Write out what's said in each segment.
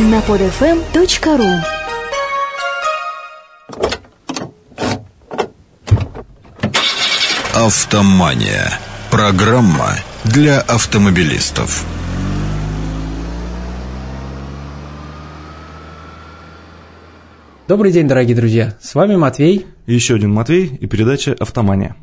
на podfm.ru Автомания. Программа для автомобилистов. Добрый день, дорогие друзья. С вами Матвей. И еще один Матвей и передача «Автомания».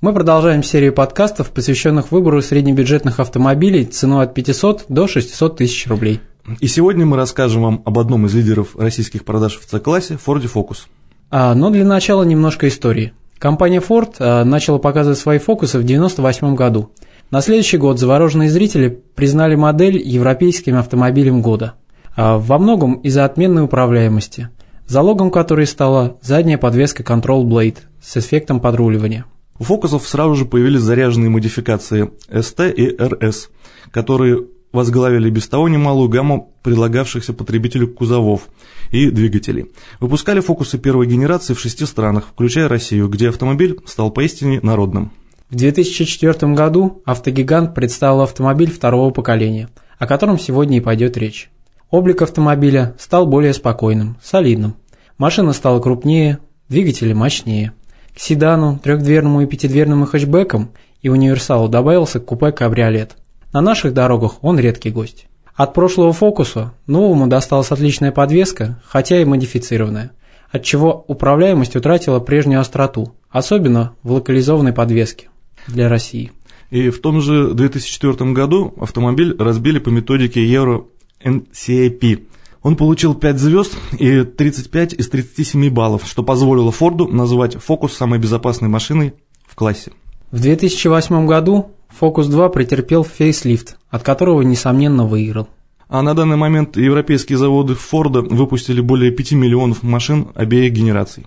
Мы продолжаем серию подкастов, посвященных выбору среднебюджетных автомобилей ценой от 500 до 600 тысяч рублей. И сегодня мы расскажем вам об одном из лидеров российских продаж в C-классе – Ford Focus. А, но для начала немножко истории. Компания Ford а, начала показывать свои фокусы в 1998 году. На следующий год завороженные зрители признали модель европейским автомобилем года. А, во многом из-за отменной управляемости, залогом которой стала задняя подвеска Control Blade с эффектом подруливания – у фокусов сразу же появились заряженные модификации ST и RS, которые возглавили без того немалую гамму предлагавшихся потребителю кузовов и двигателей. Выпускали фокусы первой генерации в шести странах, включая Россию, где автомобиль стал поистине народным. В 2004 году автогигант представил автомобиль второго поколения, о котором сегодня и пойдет речь. Облик автомобиля стал более спокойным, солидным. Машина стала крупнее, двигатели мощнее. К седану, трехдверному и пятидверному хэтчбекам и универсалу добавился купе-кабриолет. На наших дорогах он редкий гость. От прошлого фокуса новому досталась отличная подвеска, хотя и модифицированная, отчего управляемость утратила прежнюю остроту, особенно в локализованной подвеске для России. И в том же 2004 году автомобиль разбили по методике Euro NCAP – он получил 5 звезд и 35 из 37 баллов, что позволило Форду называть Фокус самой безопасной машиной в классе. В 2008 году Фокус 2 претерпел фейслифт, от которого, несомненно, выиграл. А на данный момент европейские заводы Форда выпустили более 5 миллионов машин обеих генераций.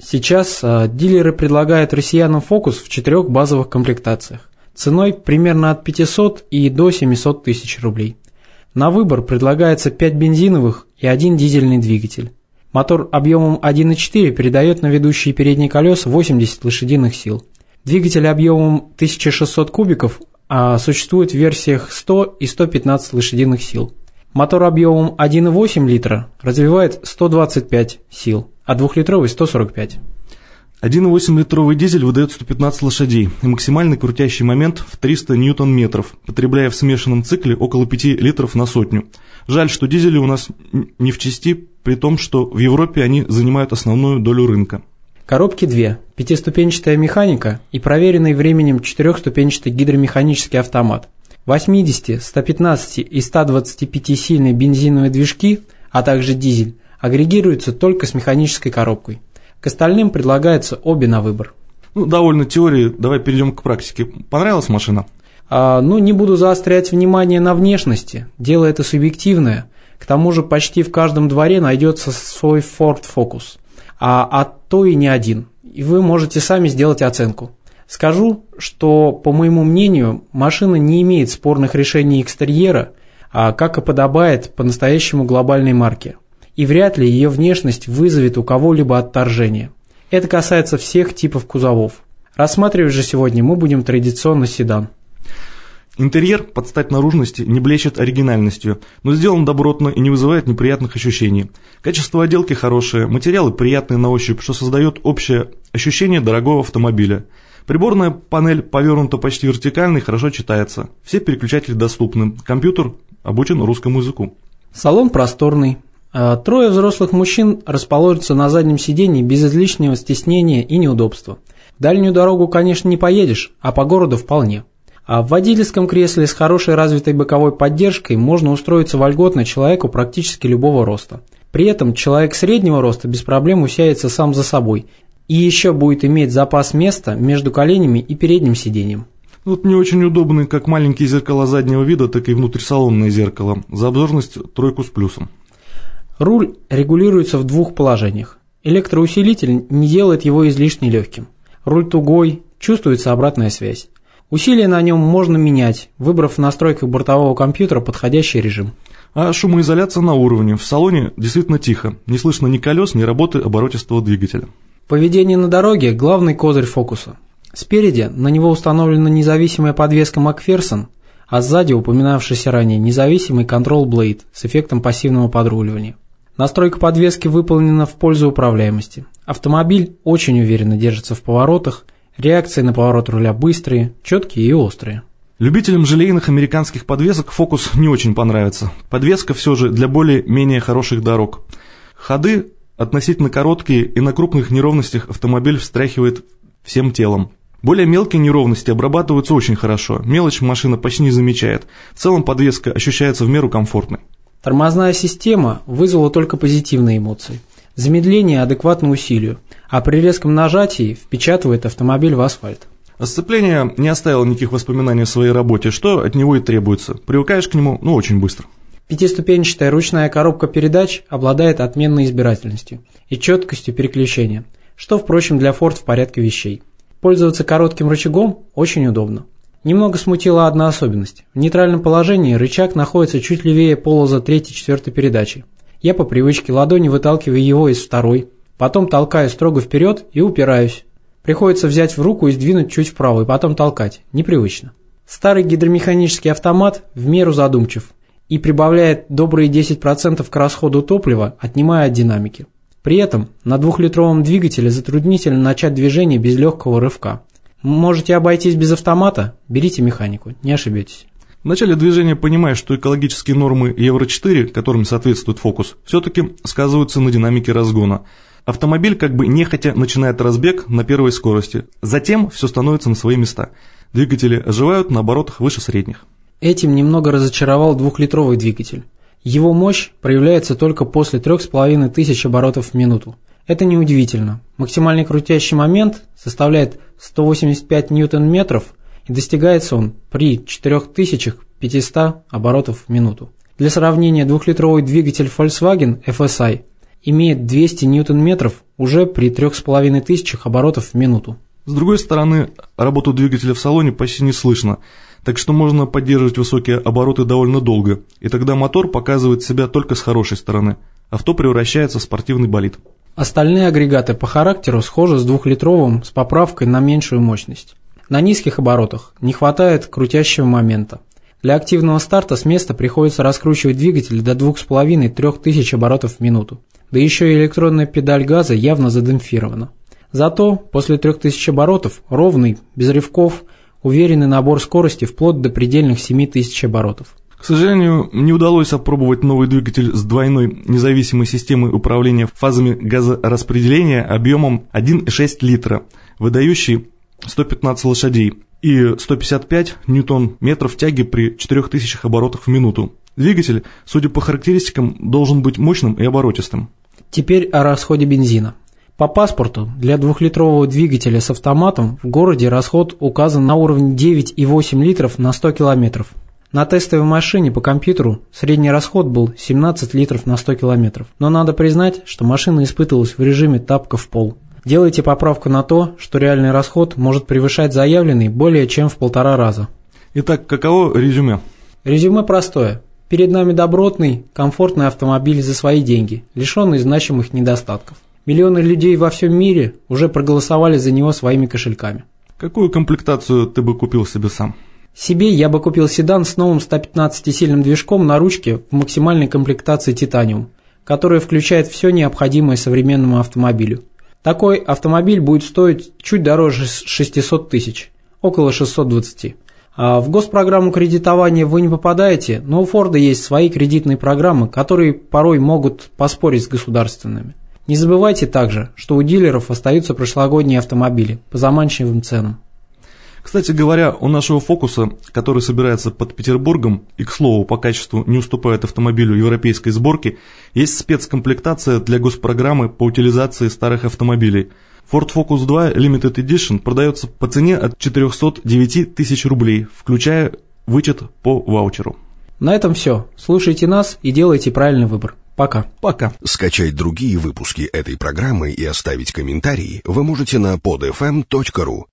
Сейчас э, дилеры предлагают россиянам Фокус в четырех базовых комплектациях, ценой примерно от 500 и до 700 тысяч рублей – на выбор предлагается 5 бензиновых и один дизельный двигатель. Мотор объемом 1.4 передает на ведущие передние колеса 80 лошадиных сил. Двигатель объемом 1600 кубиков а существует в версиях 100 и 115 лошадиных сил. Мотор объемом 1,8 литра развивает 125 сил, а двухлитровый 145. 1,8-литровый дизель выдает 115 лошадей и максимальный крутящий момент в 300 ньютон-метров, потребляя в смешанном цикле около 5 литров на сотню. Жаль, что дизели у нас не в части, при том, что в Европе они занимают основную долю рынка. Коробки две, пятиступенчатая механика и проверенный временем четырехступенчатый гидромеханический автомат. 80, 115 и 125 сильные бензиновые движки, а также дизель, агрегируются только с механической коробкой. К остальным предлагается обе на выбор. Ну, довольно теории, давай перейдем к практике. Понравилась машина? А, ну, не буду заострять внимание на внешности, дело это субъективное. К тому же почти в каждом дворе найдется свой Ford Focus, а, а то и не один. И вы можете сами сделать оценку. Скажу, что, по моему мнению, машина не имеет спорных решений экстерьера, а как и подобает по-настоящему глобальной марке – и вряд ли ее внешность вызовет у кого-либо отторжение. Это касается всех типов кузовов. Рассматривать же сегодня мы будем традиционно седан. Интерьер под стать наружности не блещет оригинальностью, но сделан добротно и не вызывает неприятных ощущений. Качество отделки хорошее, материалы приятные на ощупь, что создает общее ощущение дорогого автомобиля. Приборная панель повернута почти вертикально и хорошо читается. Все переключатели доступны. Компьютер обучен русскому языку. Салон просторный, а, трое взрослых мужчин расположатся на заднем сидении без излишнего стеснения и неудобства. Дальнюю дорогу, конечно, не поедешь, а по городу вполне. А в водительском кресле с хорошей развитой боковой поддержкой можно устроиться вольготно человеку практически любого роста. При этом человек среднего роста без проблем усяется сам за собой и еще будет иметь запас места между коленями и передним сиденьем. Вот не очень удобны как маленькие зеркала заднего вида, так и внутрисалонное зеркало. За обзорность тройку с плюсом. Руль регулируется в двух положениях. Электроусилитель не делает его излишне легким. Руль тугой, чувствуется обратная связь. Усилие на нем можно менять, выбрав в настройках бортового компьютера подходящий режим. А шумоизоляция на уровне. В салоне действительно тихо. Не слышно ни колес, ни работы оборотистого двигателя. Поведение на дороге – главный козырь фокуса. Спереди на него установлена независимая подвеска Макферсон, а сзади упоминавшийся ранее независимый Control Blade с эффектом пассивного подруливания. Настройка подвески выполнена в пользу управляемости. Автомобиль очень уверенно держится в поворотах, реакции на поворот руля быстрые, четкие и острые. Любителям желейных американских подвесок фокус не очень понравится. Подвеска все же для более-менее хороших дорог. Ходы относительно короткие и на крупных неровностях автомобиль встряхивает всем телом. Более мелкие неровности обрабатываются очень хорошо, мелочь машина почти не замечает. В целом подвеска ощущается в меру комфортной. Тормозная система вызвала только позитивные эмоции. Замедление адекватно усилию, а при резком нажатии впечатывает автомобиль в асфальт. Сцепление не оставило никаких воспоминаний о своей работе, что от него и требуется. Привыкаешь к нему, ну, очень быстро. Пятиступенчатая ручная коробка передач обладает отменной избирательностью и четкостью переключения, что, впрочем, для Ford в порядке вещей. Пользоваться коротким рычагом очень удобно. Немного смутила одна особенность. В нейтральном положении рычаг находится чуть левее полоза третьей-четвертой передачи. Я по привычке ладони выталкиваю его из второй, потом толкаю строго вперед и упираюсь. Приходится взять в руку и сдвинуть чуть вправо, и потом толкать. Непривычно. Старый гидромеханический автомат в меру задумчив и прибавляет добрые 10% к расходу топлива, отнимая от динамики. При этом на двухлитровом двигателе затруднительно начать движение без легкого рывка. Можете обойтись без автомата? Берите механику, не ошибетесь. В начале движения понимаешь, что экологические нормы Евро-4, которым соответствует фокус, все-таки сказываются на динамике разгона. Автомобиль как бы нехотя начинает разбег на первой скорости. Затем все становится на свои места. Двигатели оживают на оборотах выше средних. Этим немного разочаровал двухлитровый двигатель. Его мощь проявляется только после 3500 оборотов в минуту. Это неудивительно. Максимальный крутящий момент составляет 185 ньютон-метров и достигается он при 4500 оборотов в минуту. Для сравнения, двухлитровый двигатель Volkswagen FSI имеет 200 ньютон-метров уже при 3500 оборотов в минуту. С другой стороны, работу двигателя в салоне почти не слышно – так что можно поддерживать высокие обороты довольно долго, и тогда мотор показывает себя только с хорошей стороны. Авто превращается в спортивный болид. Остальные агрегаты по характеру схожи с двухлитровым с поправкой на меньшую мощность. На низких оборотах не хватает крутящего момента. Для активного старта с места приходится раскручивать двигатель до 2,5-3000 оборотов в минуту. Да еще и электронная педаль газа явно задемпфирована. Зато после 3000 оборотов ровный, без рывков – уверенный набор скорости вплоть до предельных 7000 оборотов. К сожалению, не удалось опробовать новый двигатель с двойной независимой системой управления фазами газораспределения объемом 1,6 литра, выдающий 115 лошадей и 155 ньютон-метров тяги при 4000 оборотах в минуту. Двигатель, судя по характеристикам, должен быть мощным и оборотистым. Теперь о расходе бензина. По паспорту для двухлитрового двигателя с автоматом в городе расход указан на уровне 9,8 литров на 100 километров. На тестовой машине по компьютеру средний расход был 17 литров на 100 километров. Но надо признать, что машина испытывалась в режиме тапка в пол. Делайте поправку на то, что реальный расход может превышать заявленный более чем в полтора раза. Итак, каково резюме? Резюме простое. Перед нами добротный, комфортный автомобиль за свои деньги, лишенный значимых недостатков. Миллионы людей во всем мире уже проголосовали за него своими кошельками. Какую комплектацию ты бы купил себе сам? Себе я бы купил седан с новым 115-сильным движком на ручке в максимальной комплектации «Титаниум», которая включает все необходимое современному автомобилю. Такой автомобиль будет стоить чуть дороже 600 тысяч, около 620. А в госпрограмму кредитования вы не попадаете, но у Форда есть свои кредитные программы, которые порой могут поспорить с государственными. Не забывайте также, что у дилеров остаются прошлогодние автомобили по заманчивым ценам. Кстати говоря, у нашего фокуса, который собирается под Петербургом и, к слову, по качеству не уступает автомобилю европейской сборки, есть спецкомплектация для госпрограммы по утилизации старых автомобилей. Ford Focus 2 Limited Edition продается по цене от 409 тысяч рублей, включая вычет по ваучеру. На этом все. Слушайте нас и делайте правильный выбор. Пока. Пока. Скачать другие выпуски этой программы и оставить комментарии вы можете на podfm.ru.